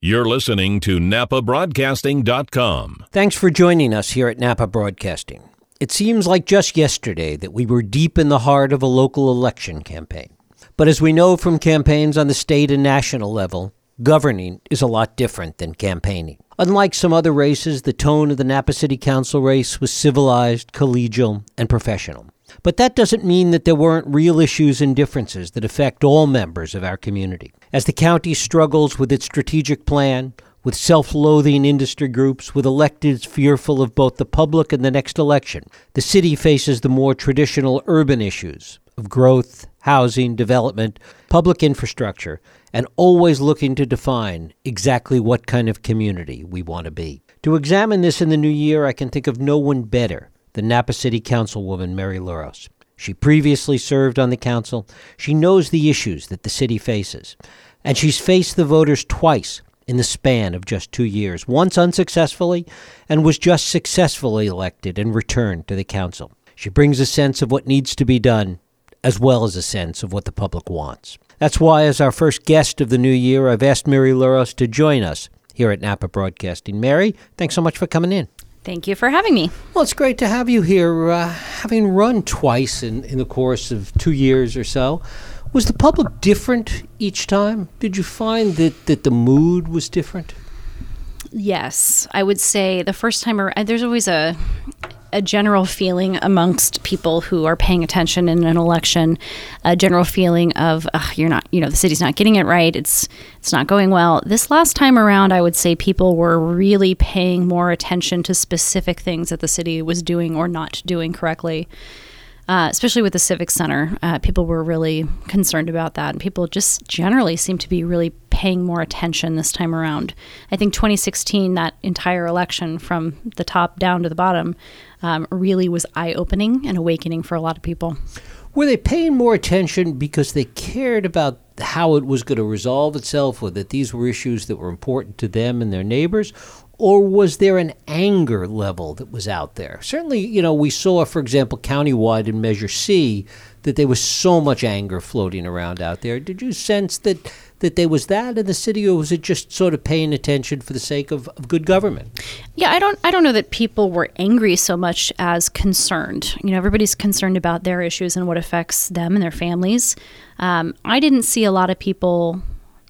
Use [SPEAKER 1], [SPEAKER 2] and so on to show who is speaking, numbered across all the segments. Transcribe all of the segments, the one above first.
[SPEAKER 1] You're listening to NapaBroadcasting.com.
[SPEAKER 2] Thanks for joining us here at Napa Broadcasting. It seems like just yesterday that we were deep in the heart of a local election campaign. But as we know from campaigns on the state and national level, governing is a lot different than campaigning. Unlike some other races, the tone of the Napa City Council race was civilized, collegial, and professional. But that doesn't mean that there weren't real issues and differences that affect all members of our community. As the county struggles with its strategic plan, with self loathing industry groups, with electeds fearful of both the public and the next election, the city faces the more traditional urban issues of growth, housing, development, public infrastructure, and always looking to define exactly what kind of community we want to be. To examine this in the new year, I can think of no one better than Napa City Councilwoman Mary Luros. She previously served on the council. She knows the issues that the city faces. And she's faced the voters twice in the span of just two years, once unsuccessfully, and was just successfully elected and returned to the council. She brings a sense of what needs to be done, as well as a sense of what the public wants. That's why, as our first guest of the new year, I've asked Mary Luros to join us here at Napa Broadcasting. Mary, thanks so much for coming in.
[SPEAKER 3] Thank you for having me.
[SPEAKER 2] Well, it's great to have you here. Uh, having run twice in, in the course of two years or so, was the public different each time? Did you find that, that the mood was different?
[SPEAKER 3] Yes, I would say the first time around, there's always a a general feeling amongst people who are paying attention in an election, a general feeling of you're not, you know, the city's not getting it right. It's it's not going well. This last time around, I would say people were really paying more attention to specific things that the city was doing or not doing correctly. Uh, especially with the civic center, uh, people were really concerned about that, and people just generally seem to be really paying more attention this time around. I think 2016, that entire election from the top down to the bottom, um, really was eye opening and awakening for a lot of people.
[SPEAKER 2] Were they paying more attention because they cared about how it was going to resolve itself, or that these were issues that were important to them and their neighbors? Or was there an anger level that was out there? Certainly, you know, we saw, for example, countywide in Measure C, that there was so much anger floating around out there. Did you sense that that there was that in the city, or was it just sort of paying attention for the sake of, of good government?
[SPEAKER 3] Yeah, I don't I don't know that people were angry so much as concerned. You know, everybody's concerned about their issues and what affects them and their families. Um, I didn't see a lot of people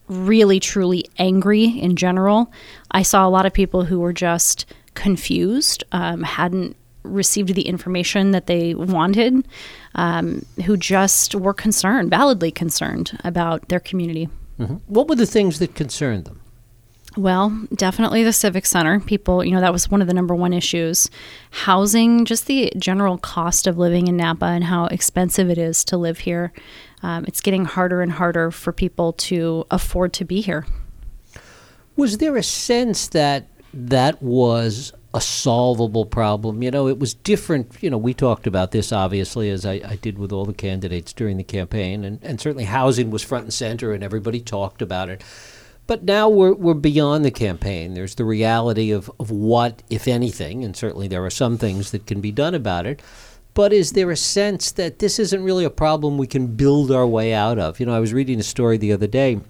[SPEAKER 3] really truly angry in general. I saw a lot of people who were just confused, um, hadn't received the information that they wanted, um, who just were concerned, validly concerned about their community.
[SPEAKER 2] Mm-hmm. What were the things that concerned them?
[SPEAKER 3] Well, definitely the Civic Center. People, you know, that was one of the number one issues. Housing, just the general cost of living in Napa and how expensive it is to live here. Um, it's getting harder and harder for people to afford to be here.
[SPEAKER 2] Was there a sense that that was a solvable problem. You know, it was different. You know, we talked about this obviously as I, I, did with all the candidates during the campaign, and, and certainly housing was front and center, and everybody talked about it. But now we're, we're beyond the campaign. There's the reality of, of what, if anything, and certainly there are some things that can be done about it. But is there a sense that this isn't really a problem we can build our way out of? You know, I was reading a story the other day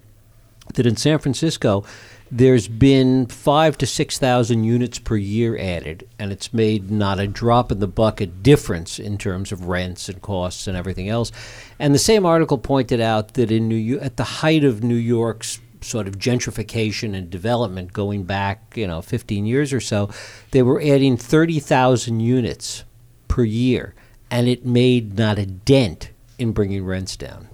[SPEAKER 2] that in San Francisco, there's been five to six thousand units per year added, and it's made not a drop in the bucket difference in terms of rents and costs and everything else. And the same article pointed out that in New York, at the height of New York's sort of gentrification and development going back, you know, 15 years or so, they were adding 30,000 units per year, and it made not a dent in bringing rents down.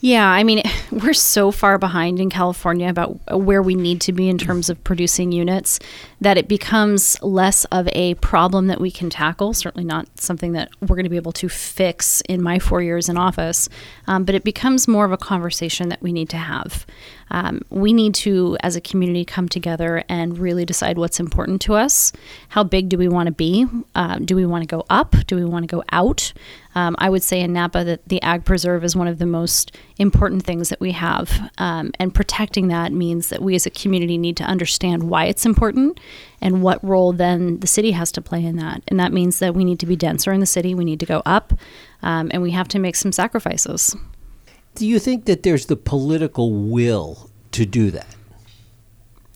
[SPEAKER 3] Yeah, I mean, we're so far behind in California about where we need to be in terms of producing units that it becomes less of a problem that we can tackle. Certainly not something that we're going to be able to fix in my four years in office, um, but it becomes more of a conversation that we need to have. Um, we need to, as a community, come together and really decide what's important to us. How big do we want to be? Uh, do we want to go up? Do we want to go out? Um, I would say in Napa that the ag preserve is one of the most important things that we have. Um, and protecting that means that we as a community need to understand why it's important and what role then the city has to play in that. And that means that we need to be denser in the city, we need to go up, um, and we have to make some sacrifices.
[SPEAKER 2] Do you think that there's the political will to do that?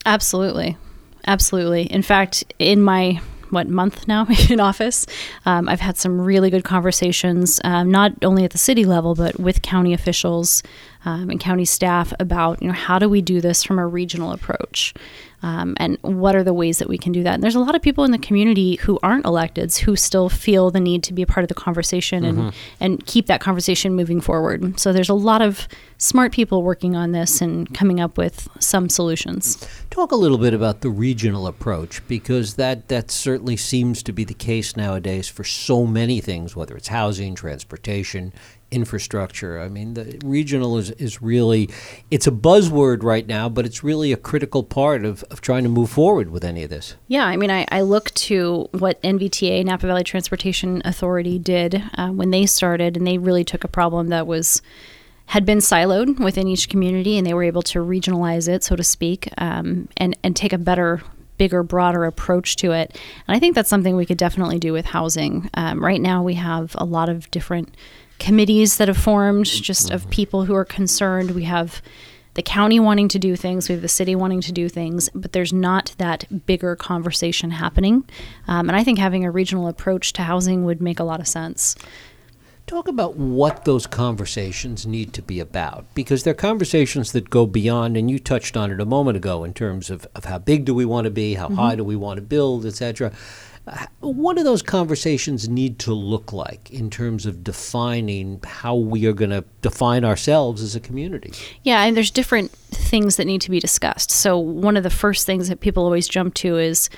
[SPEAKER 3] Absolutely. Absolutely. In fact, in my what month now in office, um, I've had some really good conversations, um, not only at the city level but with county officials um, and county staff about you know how do we do this from a regional approach. Um, and what are the ways that we can do that? And there's a lot of people in the community who aren't electeds who still feel the need to be a part of the conversation and, mm-hmm. and keep that conversation moving forward. So there's a lot of smart people working on this and coming up with some solutions.
[SPEAKER 2] Talk a little bit about the regional approach because that, that certainly seems to be the case nowadays for so many things, whether it's housing, transportation, infrastructure. I mean, the regional is, is really, it's a buzzword right now, but it's really a critical part of, of trying to move forward with any of this.
[SPEAKER 3] Yeah, I mean, I, I look to what NVTA, Napa Valley Transportation Authority, did uh, when they started, and they really took a problem that was had been siloed within each community, and they were able to regionalize it, so to speak, um, and and take a better bigger, broader approach to it. And I think that's something we could definitely do with housing. Um, right now, we have a lot of different committees that have formed just of people who are concerned. We have the county wanting to do things, we have the city wanting to do things, but there's not that bigger conversation happening. Um, and I think having a regional approach to housing would make a lot of sense.
[SPEAKER 2] Talk about what those conversations need to be about, because they're conversations that go beyond, and you touched on it a moment ago in terms of, of how big do we want to be, how mm-hmm. high do we want to build, et cetera what do those conversations need to look like in terms of defining how we are going to define ourselves as a community?
[SPEAKER 3] Yeah, and there's different things that need to be discussed. So, one of the first things that people always jump to is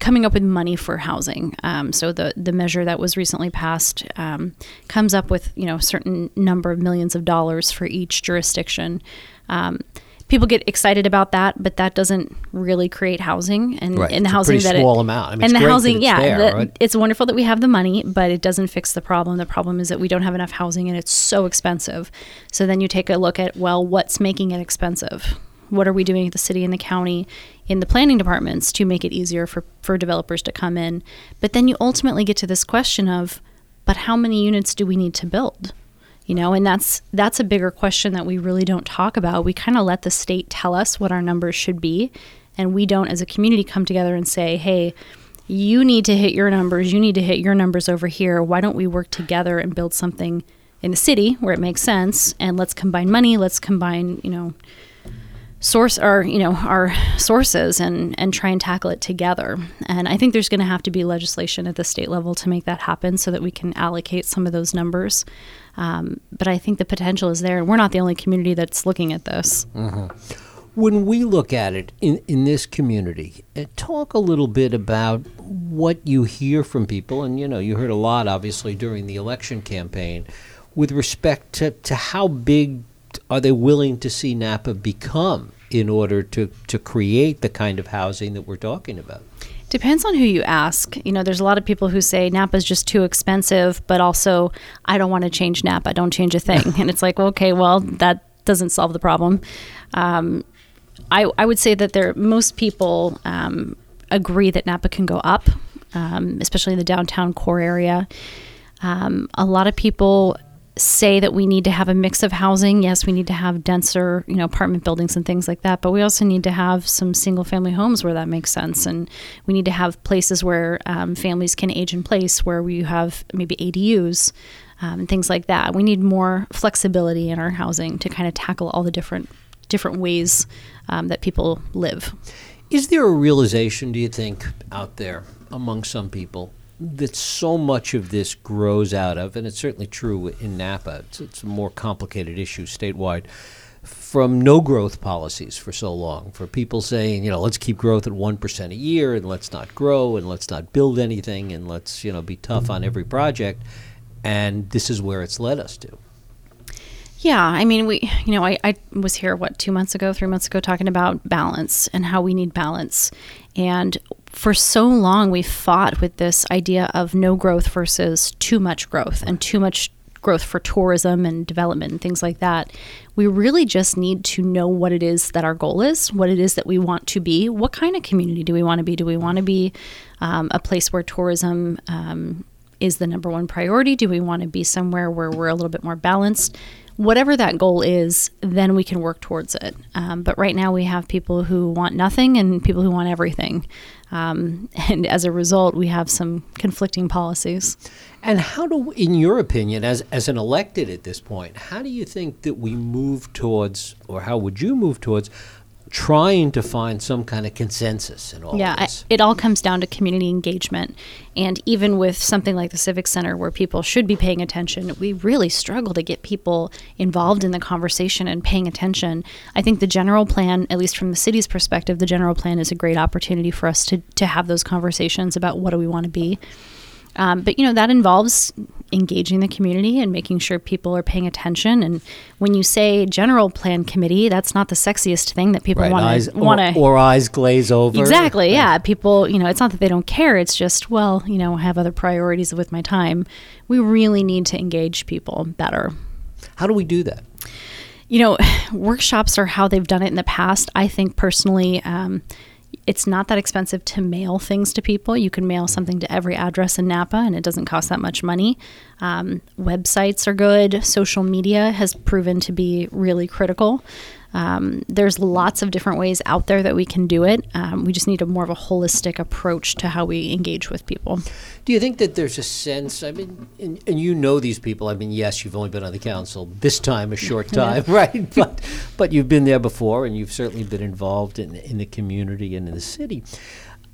[SPEAKER 3] coming up with money for housing. Um, so, the, the measure that was recently passed um, comes up with you know a certain number of millions of dollars for each jurisdiction. Um, people get excited about that, but that doesn't really create housing and,
[SPEAKER 2] right.
[SPEAKER 3] and the housing
[SPEAKER 2] that
[SPEAKER 3] small
[SPEAKER 2] it, amount. I mean,
[SPEAKER 3] and
[SPEAKER 2] the
[SPEAKER 3] housing, yeah,
[SPEAKER 2] there,
[SPEAKER 3] the,
[SPEAKER 2] right?
[SPEAKER 3] it's wonderful that we have the money, but it doesn't fix the problem. The problem is that we don't have enough housing and it's so expensive. So then you take a look at well, what's making it expensive? What are we doing at the city and the county in the planning departments to make it easier for, for developers to come in? But then you ultimately get to this question of, but how many units do we need to build? You know and that's that's a bigger question that we really don't talk about. We kind of let the state tell us what our numbers should be and we don't as a community come together and say hey you need to hit your numbers you need to hit your numbers over here. Why don't we work together and build something in the city where it makes sense and let's combine money let's combine you know source our you know our sources and and try and tackle it together and i think there's going to have to be legislation at the state level to make that happen so that we can allocate some of those numbers um, but I think the potential is there, and we're not the only community that's looking at this.
[SPEAKER 2] Mm-hmm. When we look at it in, in this community, uh, talk a little bit about what you hear from people, and you know, you heard a lot obviously during the election campaign with respect to, to how big are they willing to see Napa become in order to, to create the kind of housing that we're talking about?
[SPEAKER 3] Depends on who you ask. You know, there's a lot of people who say Napa is just too expensive, but also I don't want to change Napa. I don't change a thing. and it's like, okay, well, that doesn't solve the problem. Um, I, I would say that there most people um, agree that Napa can go up, um, especially in the downtown core area. Um, a lot of people say that we need to have a mix of housing. Yes, we need to have denser, you know, apartment buildings and things like that, but we also need to have some single family homes where that makes sense. And we need to have places where um, families can age in place, where we have maybe ADUs um, and things like that. We need more flexibility in our housing to kind of tackle all the different different ways um, that people live.
[SPEAKER 2] Is there a realization, do you think, out there among some people that so much of this grows out of, and it's certainly true in Napa, it's, it's a more complicated issue statewide, from no growth policies for so long, for people saying, you know, let's keep growth at 1% a year and let's not grow and let's not build anything and let's, you know, be tough on every project. And this is where it's led us to.
[SPEAKER 3] Yeah, I mean, we, you know, I, I was here, what, two months ago, three months ago, talking about balance and how we need balance. And for so long, we fought with this idea of no growth versus too much growth and too much growth for tourism and development and things like that. We really just need to know what it is that our goal is, what it is that we want to be. What kind of community do we want to be? Do we want to be um, a place where tourism um, is the number one priority? Do we want to be somewhere where we're a little bit more balanced? Whatever that goal is, then we can work towards it. Um, but right now, we have people who want nothing and people who want everything. Um, and as a result, we have some conflicting policies.
[SPEAKER 2] And how do, in your opinion, as, as an elected at this point, how do you think that we move towards, or how would you move towards, trying to find some kind of consensus in all
[SPEAKER 3] yeah? I, it all comes down to community engagement. And even with something like the Civic Center, where people should be paying attention, we really struggle to get people involved in the conversation and paying attention. I think the general plan, at least from the city's perspective, the general plan is a great opportunity for us to, to have those conversations about what do we want to be. Um, but you know that involves engaging the community and making sure people are paying attention. And when you say general plan committee, that's not the sexiest thing that people want to want
[SPEAKER 2] or,
[SPEAKER 3] to.
[SPEAKER 2] or eyes glaze over.
[SPEAKER 3] Exactly. Yeah. People, you know, it's not that they don't care. It's just, well, you know, I have other priorities with my time. We really need to engage people better.
[SPEAKER 2] How do we do that?
[SPEAKER 3] You know, workshops are how they've done it in the past. I think personally, um, it's not that expensive to mail things to people. You can mail something to every address in Napa, and it doesn't cost that much money. Um, websites are good. Social media has proven to be really critical. Um, there's lots of different ways out there that we can do it. Um, we just need a more of a holistic approach to how we engage with people.
[SPEAKER 2] Do you think that there's a sense? I mean, and, and you know these people. I mean, yes, you've only been on the council this time, a short time, right? But but you've been there before, and you've certainly been involved in in the community and in the city.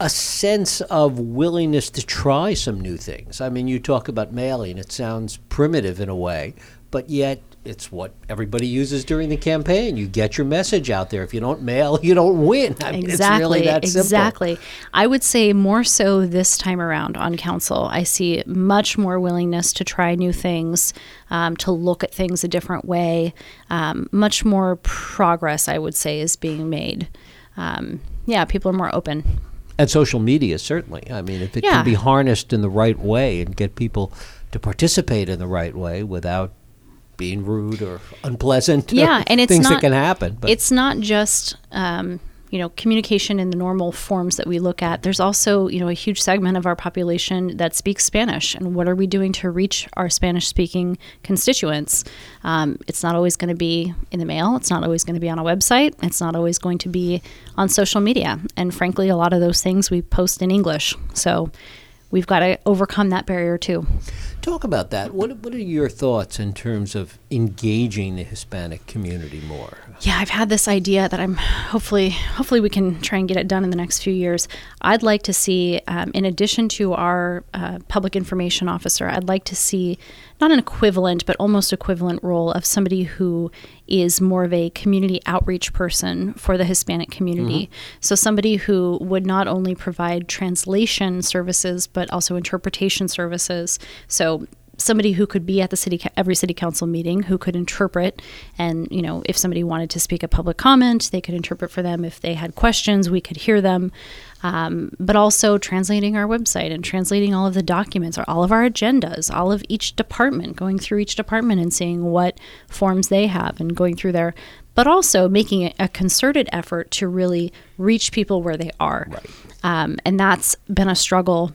[SPEAKER 2] A sense of willingness to try some new things. I mean, you talk about mailing. It sounds primitive in a way, but yet it's what everybody uses during the campaign. You get your message out there. If you don't mail, you don't win. I mean,
[SPEAKER 3] exactly.
[SPEAKER 2] it's really that simple.
[SPEAKER 3] exactly. I would say more so this time around on council. I see much more willingness to try new things, um, to look at things a different way. Um, much more progress, I would say, is being made. Um, yeah, people are more open.
[SPEAKER 2] And social media, certainly. I mean, if it
[SPEAKER 3] Yeah.
[SPEAKER 2] can be harnessed in the right way and get people to participate in the right way without being rude or unpleasant,
[SPEAKER 3] Yeah, and it's
[SPEAKER 2] things that can happen. But
[SPEAKER 3] it's not just um, you know communication in the normal forms that we look at. There's also you know a huge segment of our population that speaks spanish and what are we doing to reach our spanish speaking constituents? Um, it's not always going to be in the mail it's not always going to be on a website it's not always going to be on social media and frankly a lot of those things we post in english. So we've got to overcome that barrier too
[SPEAKER 2] talk about that. What What are your thoughts in terms of engaging the Hispanic community more?
[SPEAKER 3] yeah, I've had this idea that I'm hopefully hopefully we can try and get it done in the next few years. I'd like to see, um, in addition to our uh, public information officer, I'd like to see not an equivalent but almost equivalent role of somebody who is more of a community outreach person for the Hispanic community. So somebody who would not only provide translation services but also interpretation services. So somebody who could be at the city every city council meeting who could interpret and you know if somebody wanted to speak a public comment they could interpret for them. If they had questions we could hear them. Um, but also translating our website and translating all of the documents or all of our agendas all of each department going through each department and seeing what forms they have and going through there but also making a concerted effort to really reach people where they are. Um, and that's been a struggle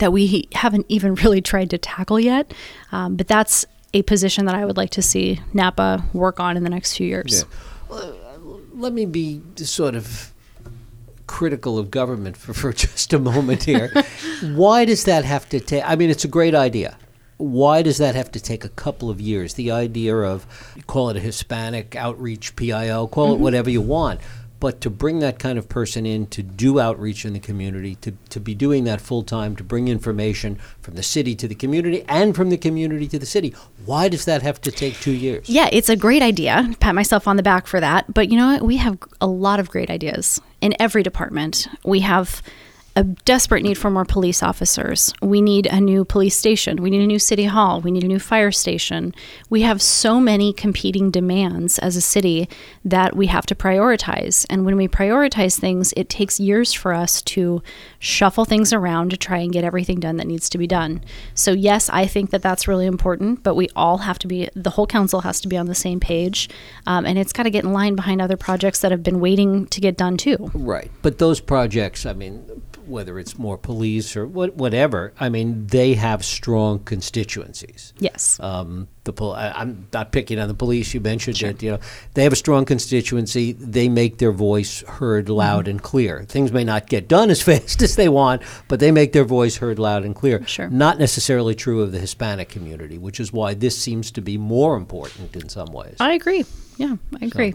[SPEAKER 3] that we haven't even really tried to tackle yet. Um, but that's a position that I would like to see Napa work on in the next few years.
[SPEAKER 2] Let me be sort of critical of government for, for just a moment here. Why does that have to take? I mean, it's a great idea. Why does that have to take a couple of years? The idea of call it a Hispanic outreach PIO, call it whatever you want, but to bring that kind of person in to do outreach in the community, to, to be doing that full time, to bring information from the city to the community and from the community to the city, why does that have to take two years?
[SPEAKER 3] Yeah, it's a great idea. Pat myself on the back for that. But you know what? We have a lot of great ideas in every department. We have a desperate need for more police officers. We need a new police station. We need a new city hall. We need a new fire station. We have so many competing demands as a city that we have to prioritize. And when we prioritize things, it takes years for us to shuffle things around to try and get everything done that needs to be done. So, yes, I think that that's really important, but we all have to be, the whole council has to be on the same page. Um, and it's got to get in line behind other projects that have been waiting to get done too.
[SPEAKER 2] Right. But those projects, I mean, whether it's more police or what, whatever. I mean, they have strong constituencies.
[SPEAKER 3] Yes.
[SPEAKER 2] Um, the pol- I, I'm not picking on the police. You mentioned that you know they have a strong constituency. They make their voice heard loud
[SPEAKER 3] Mm-hmm.
[SPEAKER 2] and clear. Things may not get done as fast as they want, but they make their voice heard loud and clear.
[SPEAKER 3] Sure.
[SPEAKER 2] Not necessarily true of the Hispanic community, which is why this seems to be more important in some ways.
[SPEAKER 3] I agree. Yeah, I agree.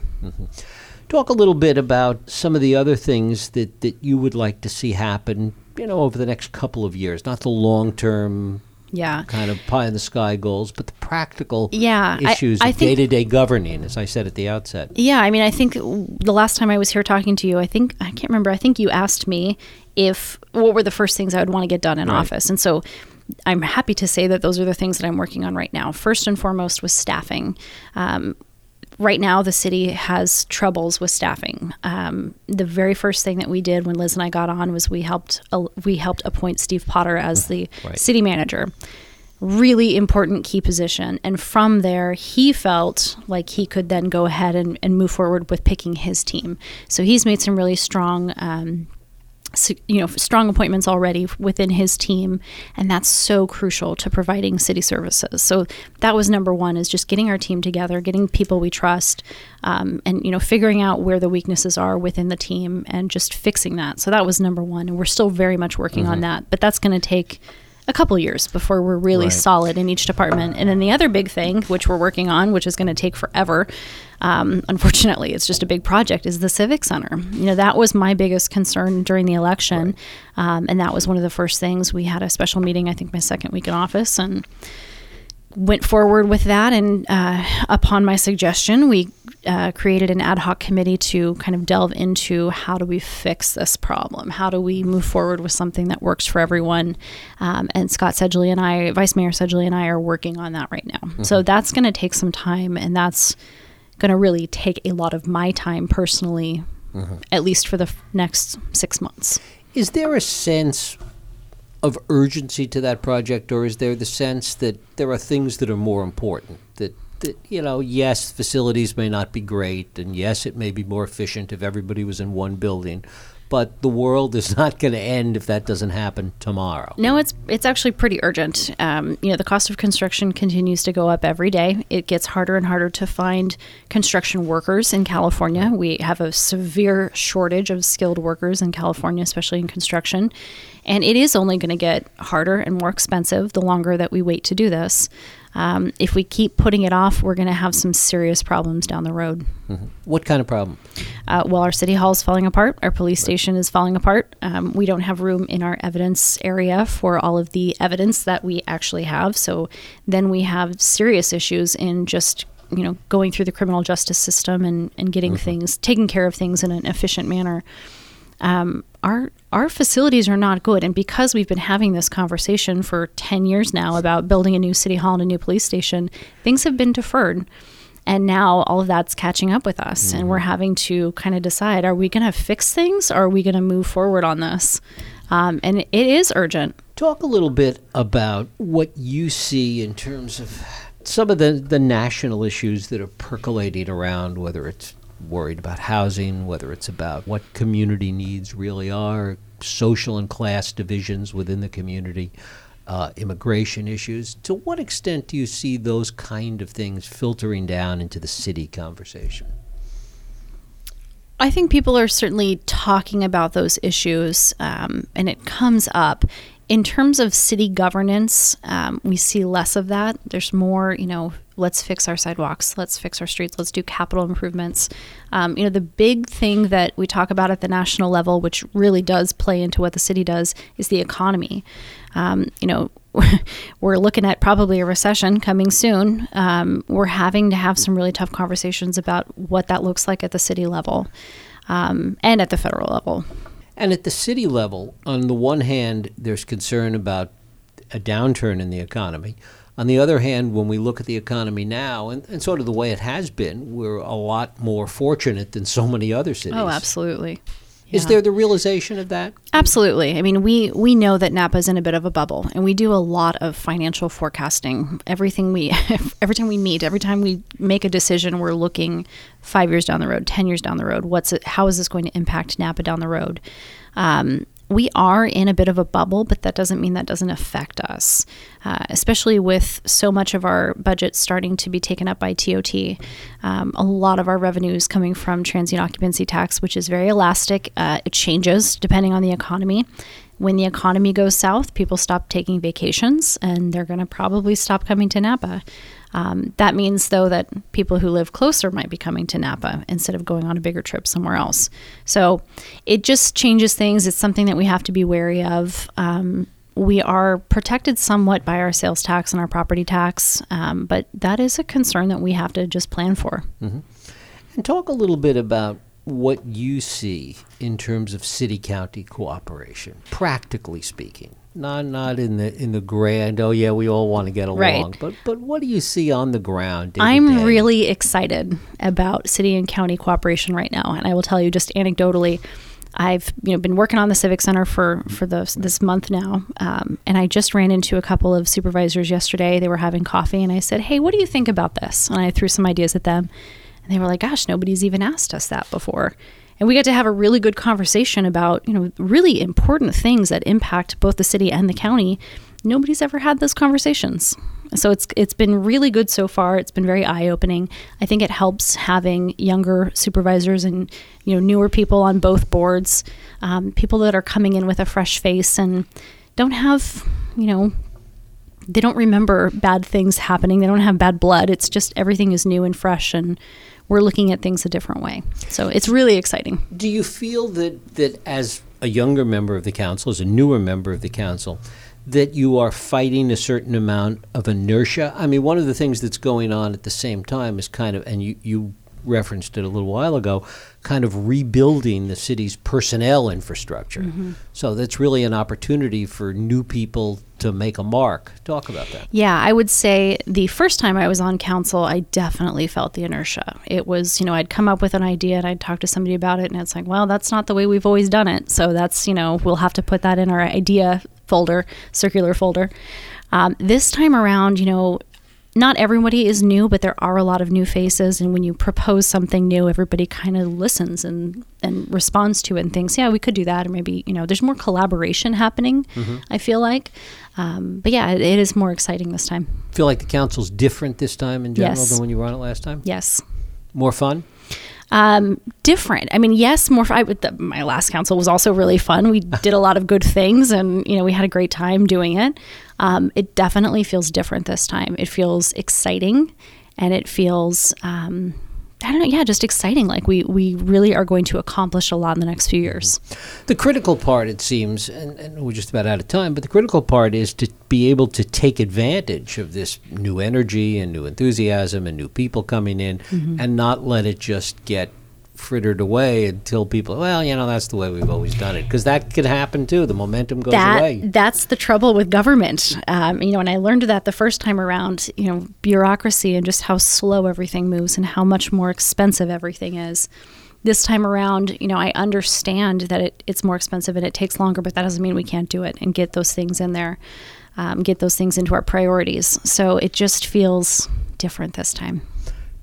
[SPEAKER 2] Talk a little bit about some of the other things that, that you would like to see happen, you know, over the next couple of years. Not the long term
[SPEAKER 3] Yeah.
[SPEAKER 2] kind of pie in the sky goals, but the practical
[SPEAKER 3] Yeah,
[SPEAKER 2] issues
[SPEAKER 3] I
[SPEAKER 2] of day to day governing, as I said at the outset.
[SPEAKER 3] Yeah, I mean, I think the last time I was here talking to you, I think I can't remember. I think you asked me if what were the first things I would want to get done in
[SPEAKER 2] Right.
[SPEAKER 3] office, and so I'm happy to say that those are the things that I'm working on right now. First and foremost was staffing. Um, right now, the city has troubles with staffing. Um, the very first thing that we did when Liz and I got on was we helped uh, we helped appoint Steve Potter as the
[SPEAKER 2] Right.
[SPEAKER 3] city manager really important key position. And from there, he felt like he could then go ahead and, and move forward with picking his team. So he's made some really strong. Um, you know, strong appointments already within his team, and that's so crucial to providing city services. So that was number one: is just getting our team together, getting people we trust, um, and you know, figuring out where the weaknesses are within the team, and just fixing that. So that was number one, and we're still very much working on that. But that's going to take a couple years before we're really
[SPEAKER 2] Right.
[SPEAKER 3] solid in each department. And then the other big thing, which we're working on, which is going to take forever, um, unfortunately, it's just a big project, is the Civic Center. You know, that was my biggest concern during the election. Um, and that was one of the first things. We had a special meeting, I think, my second week in office, and went forward with that. And uh, upon my suggestion, we uh, created an ad hoc committee to kind of delve into how do we fix this problem? How do we move forward with something that works for everyone? Um, and Scott Sedgley and I, Vice Mayor Sedgley and I, are working on that right now. So that's going to take some time, and that's going to really take a lot of my time personally, at least for the f- next six months.
[SPEAKER 2] Is there a sense of urgency to that project, or is there the sense that there are things that are more important? That, that you know, yes, facilities may not be great, and yes, it may be more efficient if everybody was in one building, but the world is not going to end if that doesn't happen tomorrow.
[SPEAKER 3] No, it's it's actually pretty urgent. Um, you know, the cost of construction continues to go up every day. It gets harder and harder to find construction workers in California. We have a severe shortage of skilled workers in California, especially in construction, and it is only going to get harder and more expensive the longer that we wait to do this. Um, if we keep putting it off, we're going to have some serious problems down the road.
[SPEAKER 2] What kind of problem?
[SPEAKER 3] Uh, well, our city hall is falling apart. Our police station is falling apart. Um, we don't have room in our evidence area for all of the evidence that we actually have. So then we have serious issues in just you know going through the criminal justice system and, and getting things taking care of things in an efficient manner. Um, our our facilities are not good, and because we've been having this conversation for ten years now about building a new city hall and a new police station, things have been deferred. And now all of that's catching up with us, and we're having to kind of decide: Are we going to fix things? Or are we going to move forward on this? Um, and it is urgent.
[SPEAKER 2] Talk a little bit about what you see in terms of some of the, the national issues that are percolating around, whether it's worried about housing, whether it's about what community needs really are, social and class divisions within the community, uh, immigration issues. To what extent do you see those kind of things filtering down into the city conversation?
[SPEAKER 3] I think people are certainly talking about those issues, um, and it comes up. In terms of city governance, um, we see less of that. There's more, you know, let's fix our sidewalks, let's fix our streets, let's do capital improvements. Um, you know, the big thing that we talk about at the national level, which really does play into what the city does, is the economy. Um, you know, we're looking at probably a recession coming soon. Um, we're having to have some really tough conversations about what that looks like at the city level um, and at the federal level.
[SPEAKER 2] And at the city level, on the one hand, there's concern about a downturn in the economy. On the other hand, when we look at the economy now, and, and sort of the way it has been, we're a lot more fortunate than so many other cities.
[SPEAKER 3] Oh, absolutely.
[SPEAKER 2] Is
[SPEAKER 3] Yeah.
[SPEAKER 2] there the realization of that?
[SPEAKER 3] Absolutely. I mean, we we know that Napa's in a bit of a bubble, and we do a lot of financial forecasting. Everything we, every time we meet, every time we make a decision, we're looking five years down the road, ten years down the road. What's it? How is this going to impact Napa down the road? Um, we are in a bit of a bubble, but that doesn't mean that doesn't affect us, uh, especially with so much of our budget starting to be taken up by TOT. Um, a lot of our revenue is coming from transient occupancy tax, which is very elastic. Uh, it changes depending on the economy. When the economy goes south, people stop taking vacations and they're going to probably stop coming to Napa. Um, that means, though, that people who live closer might be coming to Napa instead of going on a bigger trip somewhere else. So it just changes things. It's something that we have to be wary of. Um, we are protected somewhat by our sales tax and our property tax, um, but that is a concern that we have to just plan for.
[SPEAKER 2] Mm-hmm. And talk a little bit about what you see in terms of city county cooperation, practically speaking not not in the in the grand. Oh yeah, we all want to get along. Right. But but what do you see on the ground?
[SPEAKER 3] I'm really excited about city and county cooperation right now, and I will tell you just anecdotally. I've you know been working on the civic center for for the, this month now, um, and I just ran into a couple of supervisors yesterday. They were having coffee, and I said, "Hey, what do you think about this?" And I threw some ideas at them, and they were like, "Gosh, nobody's even asked us that before." And we got to have a really good conversation about you know really important things that impact both the city and the county. Nobody's ever had those conversations. So it's it's been really good so far. It's been very eye-opening. I think it helps having younger supervisors and you know newer people on both boards um, people that are coming in with a fresh face and don't have you know they don't remember bad things happening. They don't have bad blood. It's just everything is new and fresh and we're looking at things a different way. So it's really exciting.
[SPEAKER 2] Do you feel that that as a younger member of the council, as a newer member of the council, that you are fighting a certain amount of inertia? I mean, one of the things that's going on at the same time is kind of, and you, you referenced it a little while ago, kind of rebuilding the city's personnel infrastructure. Mm-hmm. So that's really an opportunity for new people to make a mark. Talk about that.
[SPEAKER 3] Yeah, I would say the first time I was on council, I definitely felt the inertia. It was, you know, I'd come up with an idea and I'd talk to somebody about it, and it's like, well, that's not the way we've always done it. So that's, you know, we'll have to put that in our idea folder, circular folder. Um, this time around, you know, not everybody is new, but there are a lot of new faces. And when you propose something new, everybody kind of listens and, and responds to it and thinks, yeah, we could do that. Or maybe, you know, there's more collaboration happening, mm-hmm. I feel like. Um, but yeah, it, it is more exciting this time.
[SPEAKER 2] Feel like the council's different this time in general yes. than when you were on it last time?
[SPEAKER 3] Yes.
[SPEAKER 2] More fun?
[SPEAKER 3] Um, different. I mean, yes, more. I, the, my last council was also really fun. We did a lot of good things, and you know, we had a great time doing it. Um, it definitely feels different this time. It feels exciting, and it feels. Um, I don't know, yeah, just exciting. Like we we really are going to accomplish a lot in the next few years.
[SPEAKER 2] The critical part, it seems, and, and, we're just about out of time, but the critical part is to be able to take advantage of this new energy and new enthusiasm and new people coming in, mm-hmm. and not let it just get frittered away until people, well, you know, that's the way we've always done it. Because that could happen too. The momentum goes
[SPEAKER 3] that,
[SPEAKER 2] away.
[SPEAKER 3] That's the trouble with government. Um, you know, and I learned that the first time around, you know, bureaucracy and just how slow everything moves and how much more expensive everything is. This time around, you know, I understand that it, it's more expensive and it takes longer, but that doesn't mean we can't do it and get those things in there, um, get those things into our priorities. So it just feels different this time.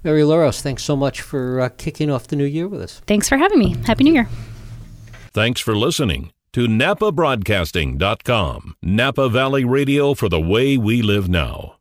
[SPEAKER 2] Mary Luros, thanks so much for uh, kicking off the new year with us.
[SPEAKER 3] Thanks for having me. Happy New Year.
[SPEAKER 1] Thanks for listening to NapaBroadcasting.com, Napa Valley Radio for the way we live now.